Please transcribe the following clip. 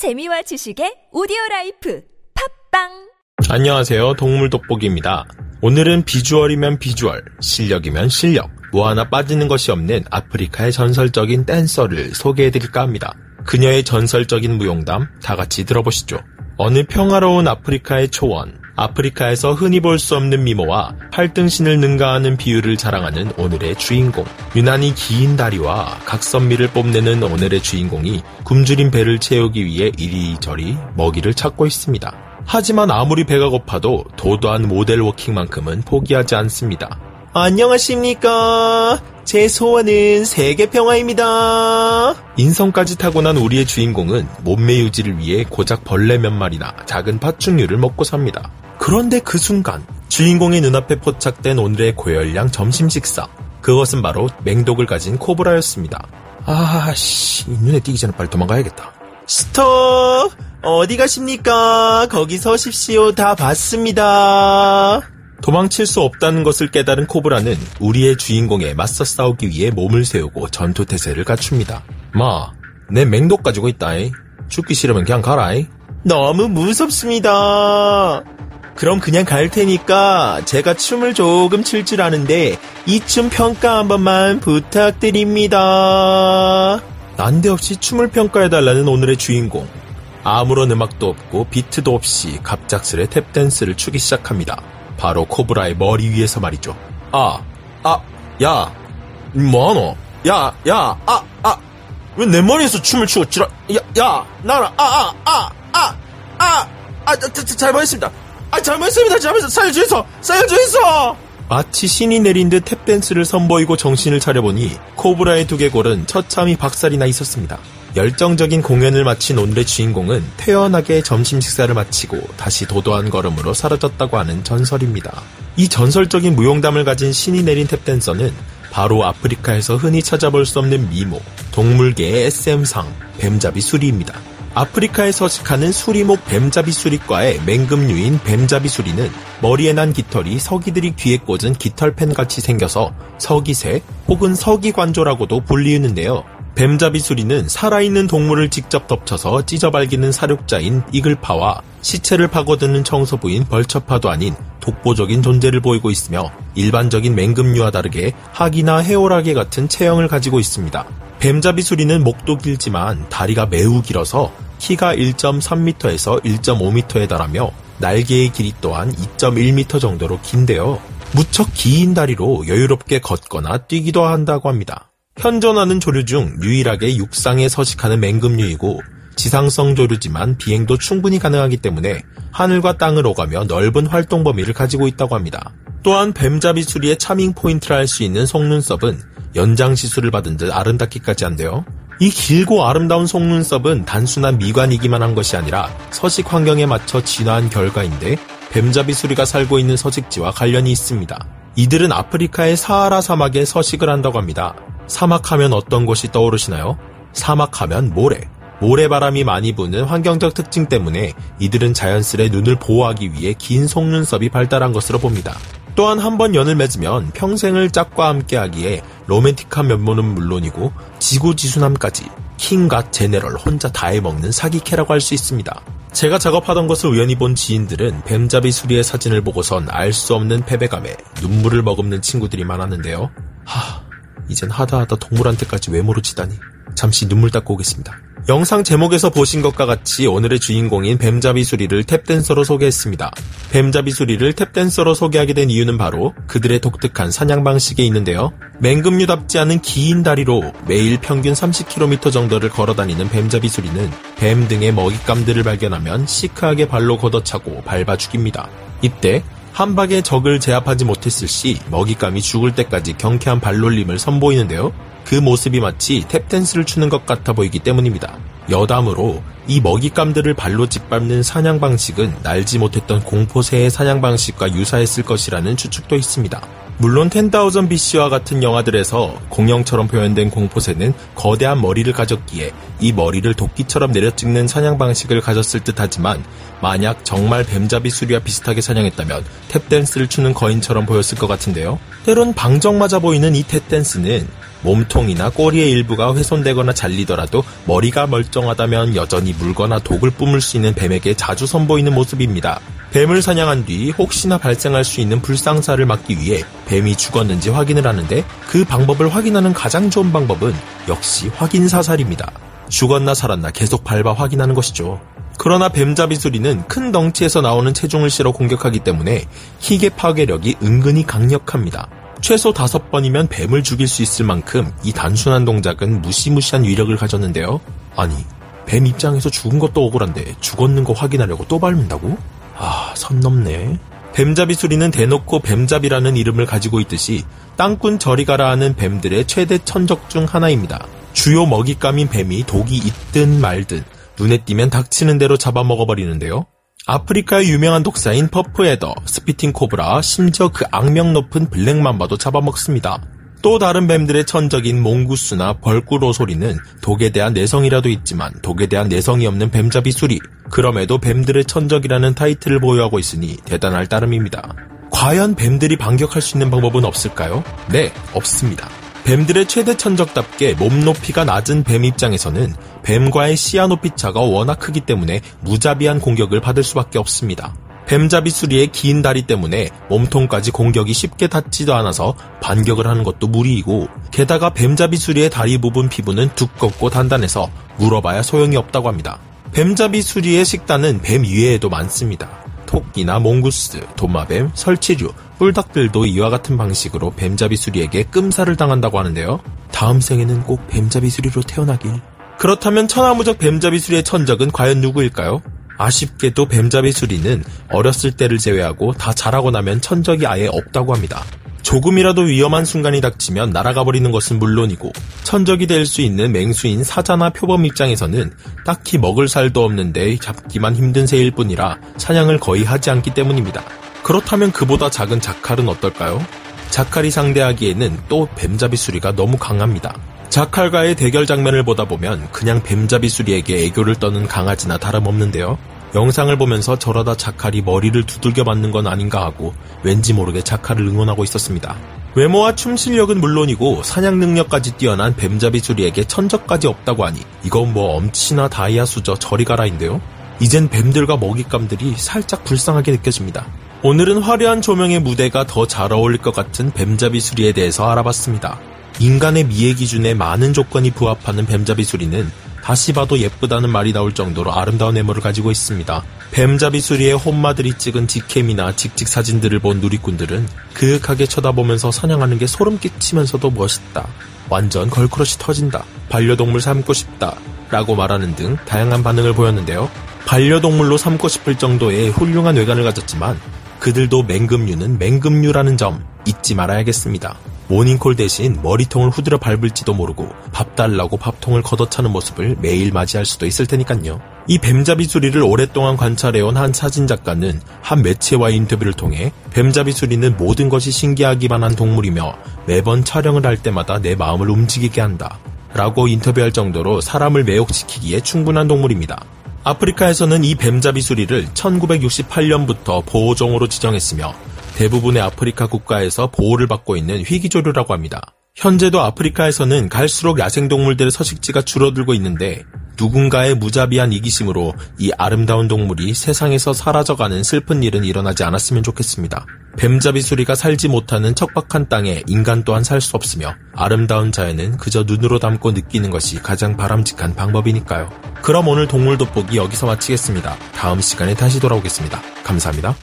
재미와 지식의 오디오 라이프 팟빵 안녕하세요. 동물 돋보기입니다. 오늘은 비주얼이면 비주얼, 실력이면 실력, 뭐 하나 빠지는 것이 없는 아프리카의 전설적인 댄서를 소개해드릴까 합니다. 그녀의 전설적인 무용담 다 같이 들어보시죠. 어느 평화로운 아프리카의 초원, 아프리카에서 흔히 볼 수 없는 미모와 팔등신을 능가하는 비율을 자랑하는 오늘의 주인공. 유난히 긴 다리와 각선미를 뽐내는 오늘의 주인공이 굶주린 배를 채우기 위해 이리저리 먹이를 찾고 있습니다. 하지만 아무리 배가 고파도 도도한 모델 워킹만큼은 포기하지 않습니다. 안녕하십니까. 제 소원은 세계 평화입니다. 인성까지 타고난 우리의 주인공은 몸매 유지를 위해 고작 벌레 몇 마리나 작은 파충류를 먹고 삽니다. 그런데 그 순간 주인공의 눈앞에 포착된 오늘의 고열량 점심 식사. 그것은 바로 맹독을 가진 코브라였습니다. 아씨, 눈에 띄기 전에 빨리 도망가야겠다. 스톱! 어디 가십니까? 거기 서십시오. 다 봤습니다. 도망칠 수 없다는 것을 깨달은 코브라는 우리의 주인공에 맞서 싸우기 위해 몸을 세우고 전투 태세를 갖춥니다. 마, 내 맹독 가지고 있다이. 죽기 싫으면 그냥 가라이. 너무 무섭습니다. 그럼 그냥 갈 테니까 제가 춤을 조금 출 줄 아는데 이 춤 평가 한 번만 부탁드립니다. 난데없이 춤을 평가해달라는 오늘의 주인공. 아무런 음악도 없고 비트도 없이 갑작스레 탭댄스를 추기 시작합니다. 바로 코브라의 머리 위에서 말이죠. 아, 아, 야, 뭐하노? 야, 야, 아, 아, 왜 내 머리에서 춤을 추고 지라, 야, 야, 나라, 아, 아, 아, 아, 아, 아, 자, 자, 잘못했습니다. 아, 잘못했습니다. 잘못했어. 살려주소! 살려주소! 마치 신이 내린 듯 탭댄스를 선보이고 정신을 차려보니 코브라의 두개골은 처참히 박살이 나 있었습니다. 열정적인 공연을 마친 오늘의 주인공은 태연하게 점심 식사를 마치고 다시 도도한 걸음으로 사라졌다고 하는 전설입니다. 이 전설적인 무용담을 가진 신이 내린 탭댄서는 바로 아프리카에서 흔히 찾아볼 수 없는 미모, 동물계의 SM상, 뱀잡이 수리입니다. 아프리카에 서식하는 수리목 뱀잡이 수리과의 맹금류인 뱀잡이 수리는 머리에 난 깃털이 서기들이 귀에 꽂은 깃털펜 같이 생겨서 서기새 혹은 서기관조라고도 불리우는데요. 뱀잡이 수리는 살아있는 동물을 직접 덮쳐서 찢어발기는 사육자인 이글파와 시체를 파고드는 청소부인 벌처파도 아닌 독보적인 존재를 보이고 있으며 일반적인 맹금류와 다르게 학이나 해오라기 같은 체형을 가지고 있습니다. 뱀잡이 수리는 목도 길지만 다리가 매우 길어서 키가 1.3m에서 1.5m에 달하며 날개의 길이 또한 2.1m 정도로 긴데요. 무척 긴 다리로 여유롭게 걷거나 뛰기도 한다고 합니다. 현존하는 조류 중 유일하게 육상에 서식하는 맹금류이고 지상성 조류지만 비행도 충분히 가능하기 때문에 하늘과 땅을 오가며 넓은 활동 범위를 가지고 있다고 합니다. 또한 뱀잡이 수리의 차밍 포인트를 할수 있는 속눈썹은 연장 시술을 받은 듯 아름답기까지 한데요. 이 길고 아름다운 속눈썹은 단순한 미관이기만 한 것이 아니라 서식 환경에 맞춰 진화한 결과인데 뱀잡이 수리가 살고 있는 서식지와 관련이 있습니다. 이들은 아프리카의 사하라 사막에 서식을 한다고 합니다. 사막하면 어떤 곳이 떠오르시나요? 사막하면 모래. 모래바람이 많이 부는 환경적 특징 때문에 이들은 자연스레 눈을 보호하기 위해 긴 속눈썹이 발달한 것으로 봅니다. 또한 한 번 연을 맺으면 평생을 짝과 함께 하기에 로맨틱한 면모는 물론이고 지고지순함까지 킹과 제네럴 혼자 다 해먹는 사기캐라고 할 수 있습니다. 제가 작업하던 것을 우연히 본 지인들은 뱀잡이 수리의 사진을 보고선 알 수 없는 패배감에 눈물을 머금는 친구들이 많았는데요. 하, 이젠 하다하다 동물한테까지 외모로 치다니. 잠시 눈물 닦고 오겠습니다. 영상 제목에서 보신 것과 같이 오늘의 주인공인 뱀잡이 수리를 탭댄서로 소개했습니다. 뱀잡이 수리를 탭댄서로 소개하게 된 이유는 바로 그들의 독특한 사냥 방식에 있는데요. 맹금류답지 않은 긴 다리로 매일 평균 30km 정도를 걸어다니는 뱀잡이 수리는 뱀 등의 먹잇감들을 발견하면 시크하게 발로 걷어차고 밟아 죽입니다. 이때 한 방에 적을 제압하지 못했을 시 먹잇감이 죽을 때까지 경쾌한 발놀림을 선보이는데요. 그 모습이 마치 탭댄스를 추는 것 같아 보이기 때문입니다. 여담으로 이 먹잇감들을 발로 짓밟는 사냥 방식은 날지 못했던 공포새의 사냥 방식과 유사했을 것이라는 추측도 있습니다. 물론 10,000 BC와 같은 영화들에서 공룡처럼 표현된 공포새는 거대한 머리를 가졌기에 이 머리를 도끼처럼 내려찍는 사냥 방식을 가졌을 듯 하지만 만약 정말 뱀잡이 수리와 비슷하게 사냥했다면 탭댄스를 추는 거인처럼 보였을 것 같은데요. 때론 방정맞아 보이는 이 탭댄스는 몸통이나 꼬리의 일부가 훼손되거나 잘리더라도 머리가 멀쩡하다면 여전히 물거나 독을 뿜을 수 있는 뱀에게 자주 선보이는 모습입니다. 뱀을 사냥한 뒤 혹시나 발생할 수 있는 불상사를 막기 위해 뱀이 죽었는지 확인을 하는데 그 방법을 확인하는 가장 좋은 방법은 역시 확인 사살입니다. 죽었나 살았나 계속 밟아 확인하는 것이죠. 그러나 뱀잡이 수리는 큰 덩치에서 나오는 체중을 실어 공격하기 때문에 희계 파괴력이 은근히 강력합니다. 최소 다섯 번이면 뱀을 죽일 수 있을 만큼 이 단순한 동작은 무시무시한 위력을 가졌는데요. 아니, 뱀 입장에서 죽은 것도 억울한데 죽었는 거 확인하려고 또 밟는다고? 아, 선 넘네. 뱀잡이 수리는 대놓고 뱀잡이라는 이름을 가지고 있듯이 땅꾼 저리 가라 하는 뱀들의 최대 천적 중 하나입니다. 주요 먹잇감인 뱀이 독이 있든 말든 눈에 띄면 닥치는 대로 잡아먹어버리는데요. 아프리카의 유명한 독사인 puff adder, spitting 코브라, 심지어 그 악명 높은 black mamba도 잡아먹습니다. 또 다른 뱀들의 천적인 몽구스나 벌꿀오소리는 독에 대한 내성이라도 있지만 독에 대한 내성이 없는 뱀잡이 수리. 그럼에도 뱀들의 천적이라는 타이틀을 보유하고 있으니 대단할 따름입니다. 과연 뱀들이 반격할 수 있는 방법은 없을까요? 네, 없습니다. 뱀들의 최대 천적답게 몸 높이가 낮은 뱀 입장에서는 뱀과의 시야 높이 차가 워낙 크기 때문에 무자비한 공격을 받을 수밖에 없습니다. 뱀잡이 수리의 긴 다리 때문에 몸통까지 공격이 쉽게 닿지도 않아서 반격을 하는 것도 무리이고 게다가 뱀잡이 수리의 다리 부분 피부는 두껍고 단단해서 물어봐야 소용이 없다고 합니다. 뱀잡이 수리의 식단은 뱀 이외에도 많습니다. 토끼나 몽구스, 도마뱀, 설치류, 뿔닭들도 이와 같은 방식으로 뱀잡이 수리에게 끔사를 당한다고 하는데요. 다음 생에는 꼭 뱀잡이 수리로 태어나길. 그렇다면 천하무적 뱀잡이 수리의 천적은 과연 누구일까요? 아쉽게도 뱀잡이 수리는 어렸을 때를 제외하고 다 자라고 나면 천적이 아예 없다고 합니다. 조금이라도 위험한 순간이 닥치면 날아가 버리는 것은 물론이고 천적이 될 수 있는 맹수인 사자나 표범 입장에서는 딱히 먹을 살도 없는데 잡기만 힘든 새일 뿐이라 사냥을 거의 하지 않기 때문입니다. 그렇다면 그보다 작은 자칼은 어떨까요? 자칼이 상대하기에는 또 뱀잡이 수리가 너무 강합니다. 자칼과의 대결 장면을 보다 보면 그냥 뱀잡이 수리에게 애교를 떠는 강아지나 다름없는데요. 영상을 보면서 저러다 자칼이 머리를 두들겨 맞는 건 아닌가 하고 왠지 모르게 자칼을 응원하고 있었습니다. 외모와 춤 실력은 물론이고 사냥 능력까지 뛰어난 뱀잡이 수리에게 천적까지 없다고 하니 이건 뭐 엄치나 다이아 수저 저리 가라인데요. 이젠 뱀들과 먹잇감들이 살짝 불쌍하게 느껴집니다. 오늘은 화려한 조명의 무대가 더 잘 어울릴 것 같은 뱀잡이 수리에 대해서 알아봤습니다. 인간의 미의 기준에 많은 조건이 부합하는 뱀잡이 수리는 다시 봐도 예쁘다는 말이 나올 정도로 아름다운 외모를 가지고 있습니다. 뱀잡이 수리의 혼마들이 찍은 직캠이나 직직 사진들을 본 누리꾼들은 그윽하게 쳐다보면서 사냥하는 게 소름 끼치면서도 멋있다. 완전 걸크러시 터진다. 반려동물 삼고 싶다. 라고 말하는 등 다양한 반응을 보였는데요. 반려동물로 삼고 싶을 정도의 훌륭한 외관을 가졌지만 그들도 맹금류는 맹금류라는 점 잊지 말아야겠습니다. 모닝콜 대신 머리통을 후드려 밟을지도 모르고 밥 달라고 밥통을 걷어차는 모습을 매일 맞이할 수도 있을 테니까요. 이 뱀잡이 수리를 오랫동안 관찰해온 한 사진작가는 한 매체와의 인터뷰를 통해 뱀잡이 수리는 모든 것이 신기하기만 한 동물이며 매번 촬영을 할 때마다 내 마음을 움직이게 한다. 라고 인터뷰할 정도로 사람을 매혹시키기에 충분한 동물입니다. 아프리카에서는 이 뱀잡이 수리를 1968년부터 보호종으로 지정했으며 대부분의 아프리카 국가에서 보호를 받고 있는 희귀조류라고 합니다. 현재도 아프리카에서는 갈수록 야생동물들의 서식지가 줄어들고 있는데 누군가의 무자비한 이기심으로 이 아름다운 동물이 세상에서 사라져가는 슬픈 일은 일어나지 않았으면 좋겠습니다. 뱀잡이 수리가 살지 못하는 척박한 땅에 인간 또한 살 수 없으며 아름다운 자연은 그저 눈으로 담고 느끼는 것이 가장 바람직한 방법이니까요. 그럼 오늘 동물 돋보기 여기서 마치겠습니다. 다음 시간에 다시 돌아오겠습니다. 감사합니다.